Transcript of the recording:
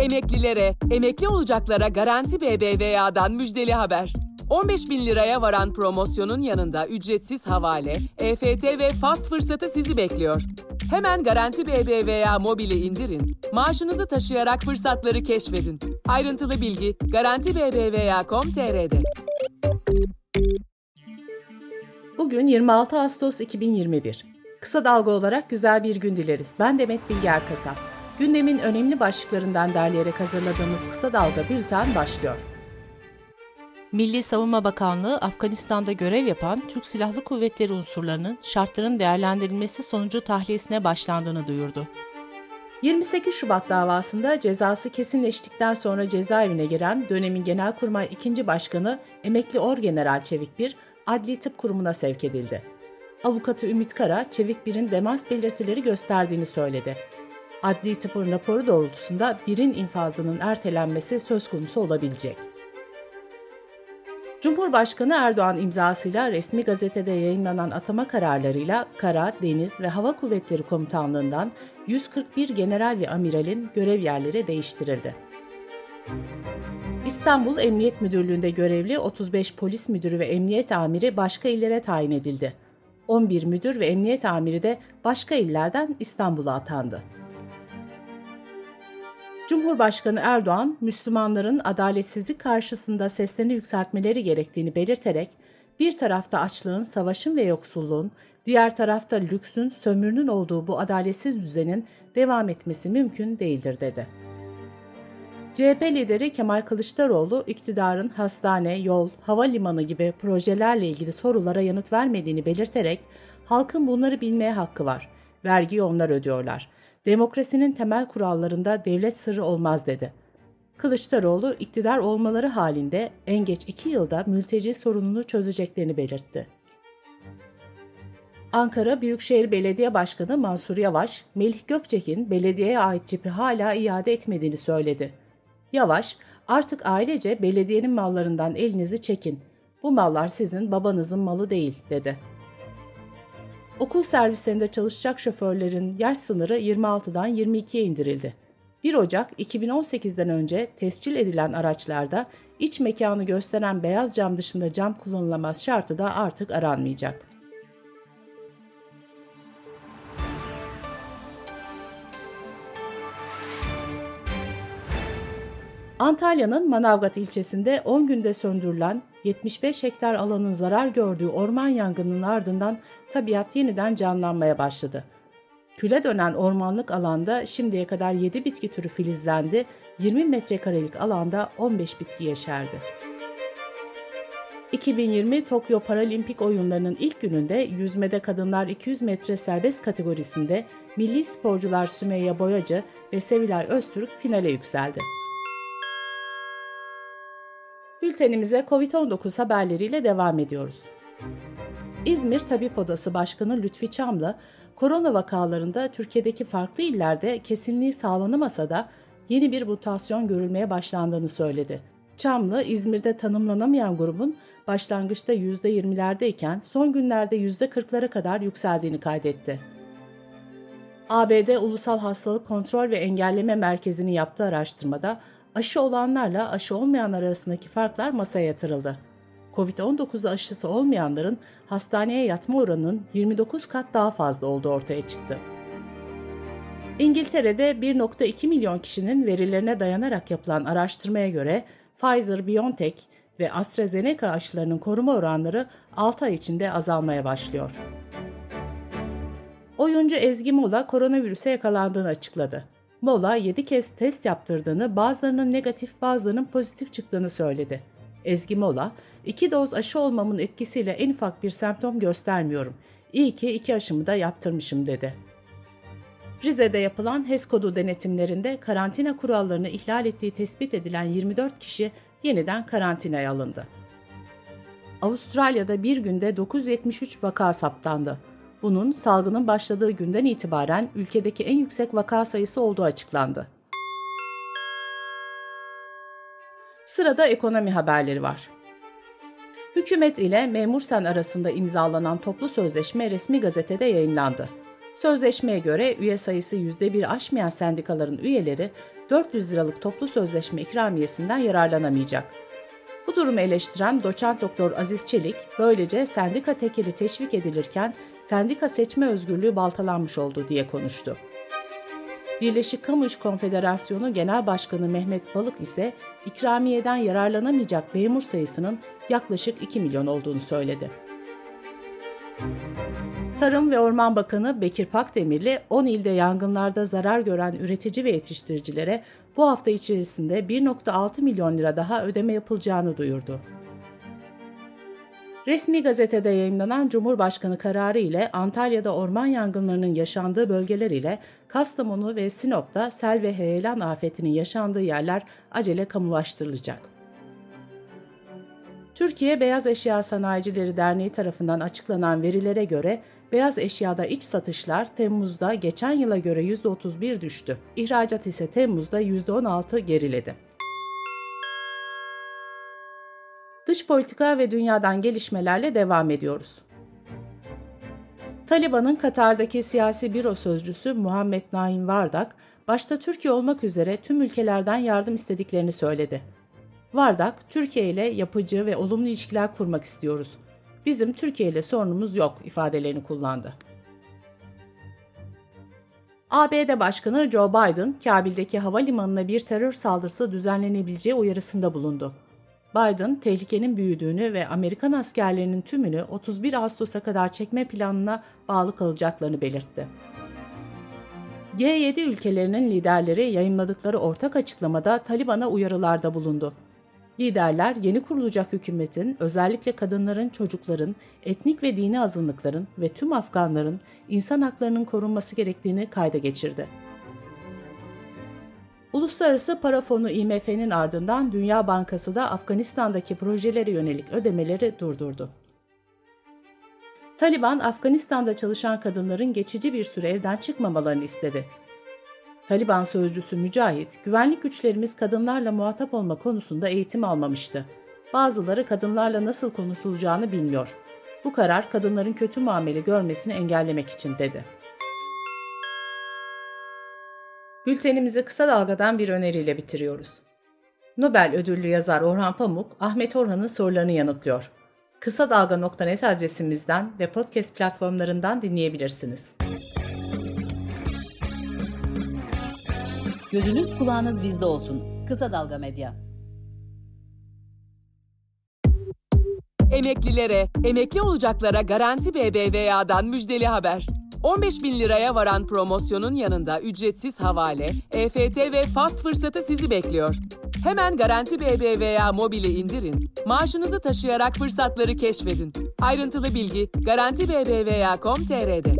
Emeklilere, emekli olacaklara Garanti BBVA'dan müjdeli haber. 15 bin liraya varan promosyonun yanında ücretsiz havale, EFT ve fast fırsatı sizi bekliyor. Hemen Garanti BBVA mobili indirin, maaşınızı taşıyarak fırsatları keşfedin. Ayrıntılı bilgi Garanti BBVA.com.tr'de. Bugün 26 Ağustos 2021. Kısa dalga olarak güzel bir gün dileriz. Ben Demet Bilge Erkasap. Gündemin önemli başlıklarından derleyerek hazırladığımız Kısa Dalga Bülten başlıyor. Milli Savunma Bakanlığı, Afganistan'da görev yapan Türk Silahlı Kuvvetleri unsurlarının şartların değerlendirilmesi sonucu tahliyesine başlandığını duyurdu. 28 Şubat davasında cezası kesinleştikten sonra cezaevine giren dönemin Genelkurmay 2. Başkanı Emekli Orgeneral Çevik Bir, Adli Tıp Kurumu'na sevk edildi. Avukatı Ümit Kara, Çevik Bir'in demans belirtileri gösterdiğini söyledi. Adli tıpın raporu doğrultusunda birin infazının ertelenmesi söz konusu olabilecek. Cumhurbaşkanı Erdoğan imzasıyla resmi gazetede yayınlanan atama kararlarıyla Kara, Deniz ve Hava Kuvvetleri Komutanlığından 141 general ve amiralin görev yerleri değiştirildi. İstanbul Emniyet Müdürlüğü'nde görevli 35 polis müdürü ve emniyet amiri başka illere tayin edildi. 11 müdür ve emniyet amiri de başka illerden İstanbul'a atandı. Cumhurbaşkanı Erdoğan, Müslümanların adaletsizlik karşısında seslerini yükseltmeleri gerektiğini belirterek, bir tarafta açlığın, savaşın ve yoksulluğun, diğer tarafta lüksün, sömürünün olduğu bu adaletsiz düzenin devam etmesi mümkün değildir dedi. CHP lideri Kemal Kılıçdaroğlu, iktidarın hastane, yol, havalimanı gibi projelerle ilgili sorulara yanıt vermediğini belirterek, halkın bunları bilmeye hakkı var. Vergiyi onlar ödüyorlar. Demokrasinin temel kurallarında devlet sırrı olmaz dedi. Kılıçdaroğlu iktidar olmaları halinde en geç iki yılda mülteci sorununu çözeceklerini belirtti. Ankara Büyükşehir Belediye Başkanı Mansur Yavaş, Melih Gökçek'in belediyeye ait cipi hala iade etmediğini söyledi. Yavaş, artık ailece belediyenin mallarından elinizi çekin. Bu mallar sizin babanızın malı değil, dedi. Okul servislerinde çalışacak şoförlerin yaş sınırı 26'dan 22'ye indirildi. 1 Ocak 2018'den önce tescil edilen araçlarda iç mekanı gösteren beyaz cam dışında cam kullanılamaz şartı da artık aranmayacak. Antalya'nın Manavgat ilçesinde 10 günde söndürülen 75 hektar alanın zarar gördüğü orman yangınının ardından tabiat yeniden canlanmaya başladı. Küle dönen ormanlık alanda şimdiye kadar 7 bitki türü filizlendi, 20 metrekarelik alanda 15 bitki yeşerdi. 2020 Tokyo Paralimpik Oyunları'nın ilk gününde yüzmede kadınlar 200 metre serbest kategorisinde milli sporcular Sümeyye Boyacı ve Sevilay Öztürk finale yükseldi. Bültenimize COVID-19 haberleriyle devam ediyoruz. İzmir Tabip Odası Başkanı Lütfi Çamlı, korona vakalarında Türkiye'deki farklı illerde kesinliği sağlanamasa da yeni bir mutasyon görülmeye başlandığını söyledi. Çamlı, İzmir'de tanımlanamayan grubun başlangıçta %20'lerdeyken son günlerde %40'lara kadar yükseldiğini kaydetti. ABD Ulusal Hastalık Kontrol ve Engelleme Merkezi'nin yaptığı araştırmada aşı olanlarla aşı olmayanlar arasındaki farklar masaya yatırıldı. Covid-19 aşısı olmayanların hastaneye yatma oranının 29 kat daha fazla olduğu ortaya çıktı. İngiltere'de 1.2 milyon kişinin verilerine dayanarak yapılan araştırmaya göre Pfizer-BioNTech ve AstraZeneca aşılarının koruma oranları 6 ay içinde azalmaya başlıyor. Oyuncu Ezgi Mola koronavirüse yakalandığını açıkladı. Mola 7 kez test yaptırdığını, bazılarının negatif bazılarının pozitif çıktığını söyledi. Ezgi Mola, iki doz aşı olmamın etkisiyle en ufak bir semptom göstermiyorum. İyi ki iki aşımı da yaptırmışım dedi. Rize'de yapılan HES kodu denetimlerinde karantina kurallarını ihlal ettiği tespit edilen 24 kişi yeniden karantinaya alındı. Avustralya'da bir günde 973 vaka saptandı. Bunun salgının başladığı günden itibaren ülkedeki en yüksek vaka sayısı olduğu açıklandı. Sırada ekonomi haberleri var. Hükümet ile Memursen arasında imzalanan toplu sözleşme resmi gazetede yayınlandı. Sözleşmeye göre üye sayısı %1 aşmayan sendikaların üyeleri 400 liralık toplu sözleşme ikramiyesinden yararlanamayacak. Bu durumu eleştiren doçent doktor Aziz Çelik, böylece sendika tekeli teşvik edilirken sendika seçme özgürlüğü baltalanmış oldu diye konuştu. Birleşik Kamu İş Konfederasyonu Genel Başkanı Mehmet Balık ise ikramiyeden yararlanamayacak memur sayısının yaklaşık 2 milyon olduğunu söyledi. Tarım ve Orman Bakanı Bekir Pakdemirli 10 ilde yangınlarda zarar gören üretici ve yetiştiricilere bu hafta içerisinde 1.6 milyon lira daha ödeme yapılacağını duyurdu. Resmi gazetede yayınlanan Cumhurbaşkanı kararı ile Antalya'da orman yangınlarının yaşandığı bölgeler ile Kastamonu ve Sinop'ta sel ve heyelan afetinin yaşandığı yerler acele kamulaştırılacak. Türkiye Beyaz Eşya Sanayicileri Derneği tarafından açıklanan verilere göre beyaz eşyada iç satışlar Temmuz'da geçen yıla göre %31 düştü. İhracat ise Temmuz'da %16 geriledi. Dış politika ve dünyadan gelişmelerle devam ediyoruz. Taliban'ın Katar'daki siyasi büro sözcüsü Muhammed Naim Vardak, başta Türkiye olmak üzere tüm ülkelerden yardım istediklerini söyledi. Vardak, Türkiye ile yapıcı ve olumlu ilişkiler kurmak istiyoruz. Bizim Türkiye ile sorunumuz yok ifadelerini kullandı. ABD Başkanı Joe Biden, Kabil'deki havalimanına bir terör saldırısı düzenlenebileceği uyarısında bulundu. Biden, tehlikenin büyüdüğünü ve Amerikan askerlerinin tümünü 31 Ağustos'a kadar çekme planına bağlı kalacaklarını belirtti. G7 ülkelerinin liderleri yayınladıkları ortak açıklamada Taliban'a uyarılarda bulundu. Liderler yeni kurulacak hükümetin özellikle kadınların, çocukların, etnik ve dini azınlıkların ve tüm Afganların insan haklarının korunması gerektiğini kayda geçirdi. Uluslararası Para Fonu IMF'nin ardından Dünya Bankası da Afganistan'daki projelere yönelik ödemeleri durdurdu. Taliban, Afganistan'da çalışan kadınların geçici bir süre evden çıkmamalarını istedi. Taliban sözcüsü Mücahit, güvenlik güçlerimiz kadınlarla muhatap olma konusunda eğitim almamıştı. Bazıları kadınlarla nasıl konuşulacağını bilmiyor. Bu karar kadınların kötü muamele görmesini engellemek için dedi. Bültenimizi kısa dalgadan bir öneriyle bitiriyoruz. Nobel ödüllü yazar Orhan Pamuk, Ahmet Orhan'ın sorularını yanıtlıyor. Kısa Dalga.net adresimizden ve podcast platformlarından dinleyebilirsiniz. Gözünüz kulağınız bizde olsun. Kısa Dalga Medya. Emeklilere, emekli olacaklara Garanti BBVA'dan müjdeli haber. 15 bin liraya varan promosyonun yanında ücretsiz havale, EFT ve fast fırsatı sizi bekliyor. Hemen Garanti BBVA mobili indirin, maaşınızı taşıyarak fırsatları keşfedin. Ayrıntılı bilgi Garanti BBVA.com.tr'de.